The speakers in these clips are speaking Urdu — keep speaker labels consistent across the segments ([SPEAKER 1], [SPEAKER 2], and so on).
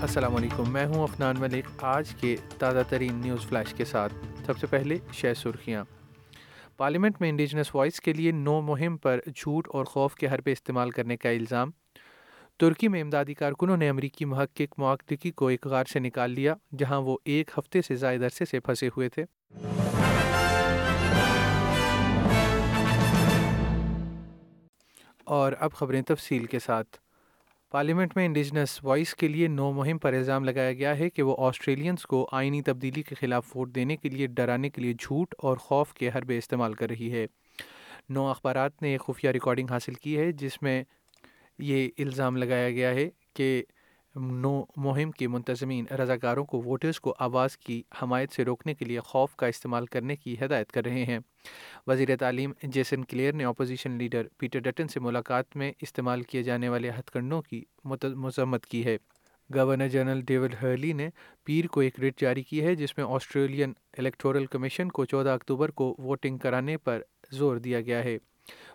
[SPEAKER 1] السلام علیکم، میں ہوں افنان ملک۔ آج کے تازہ ترین نیوز فلیش کے ساتھ۔ سب سے پہلے شہ سرخیاں۔ پارلیمنٹ میں انڈیجنس وائس کے لیے نو مہم پر جھوٹ اور خوف کے حربے استعمال کرنے کا الزام۔ ترکی میں امدادی کارکنوں نے امریکی محقق معقدگی کو ایک غار سے نکال لیا، جہاں وہ ایک ہفتے سے زائد عرصے سے پھنسے ہوئے تھے۔ اور اب خبریں تفصیل کے ساتھ۔ پارلیمنٹ میں انڈیجنس وائس کے لیے نو مہم پر الزام لگایا گیا ہے کہ وہ آسٹریلینز کو آئینی تبدیلی کے خلاف ووٹ دینے کے لیے ڈرانے کے لیے جھوٹ اور خوف کے حربے استعمال کر رہی ہے۔ نو اخبارات نے ایک خفیہ ریکارڈنگ حاصل کی ہے جس میں یہ الزام لگایا گیا ہے کہ نو مہم کے منتظمین رضاکاروں کو ووٹرز کو آواز کی حمایت سے روکنے کے لیے خوف کا استعمال کرنے کی ہدایت کر رہے ہیں۔ وزیر تعلیم جیسن کلیئر نے اپوزیشن لیڈر پیٹر ڈٹن سے ملاقات میں استعمال کیے جانے والے ہتھ کنڈوں کی مذمت کی ہے۔ گورنر جنرل ڈیوڈ ہرلی نے پیر کو ایک ریٹ جاری کی ہے جس میں آسٹریلین الیکٹورل کمیشن کو چودہ اکتوبر کو ووٹنگ کرانے پر زور دیا گیا ہے۔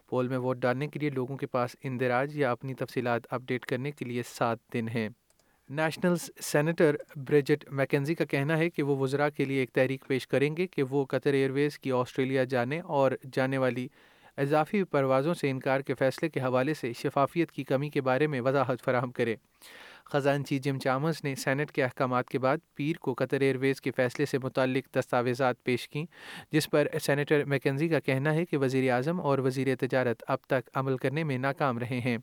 [SPEAKER 1] پول میں ووٹ ڈالنے کے لیے لوگوں کے پاس اندراج یا اپنی تفصیلات اپڈیٹ کرنے کے لیے سات دن ہیں۔ نیشنل سینیٹر بریجٹ میکنزی کا کہنا ہے کہ وہ وزراء کے لیے ایک تحریک پیش کریں گے کہ وہ قطر ایئر ویز کی آسٹریلیا جانے اور جانے والی اضافی پروازوں سے انکار کے فیصلے کے حوالے سے شفافیت کی کمی کے بارے میں وضاحت فراہم کرے۔ خزانچی جم چامرز نے سینٹ کے احکامات کے بعد پیر کو قطر ایئر ویز کے فیصلے سے متعلق دستاویزات پیش کیں، جس پر سینیٹر میکنزی کا کہنا ہے کہ وزیر اعظم اور وزیر تجارت اب تک عمل کرنے میں ناکام رہے ہیں۔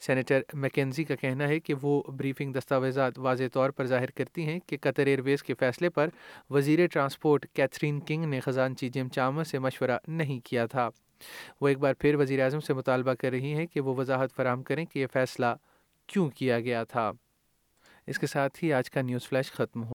[SPEAKER 1] سینیٹر میکنزی کا کہنا ہے کہ وہ بریفنگ دستاویزات واضح طور پر ظاہر کرتی ہیں کہ قطر ایئر ویز کے فیصلے پر وزیر ٹرانسپورٹ کیتھرین کنگ نے خزانچی جم چامر سے مشورہ نہیں کیا تھا۔ وہ ایک بار پھر وزیر اعظم سے مطالبہ کر رہی ہیں کہ وہ وضاحت فراہم کریں کہ یہ فیصلہ کیوں کیا گیا تھا۔ اس کے ساتھ ہی آج کا نیوز فلیش ختم ہو۔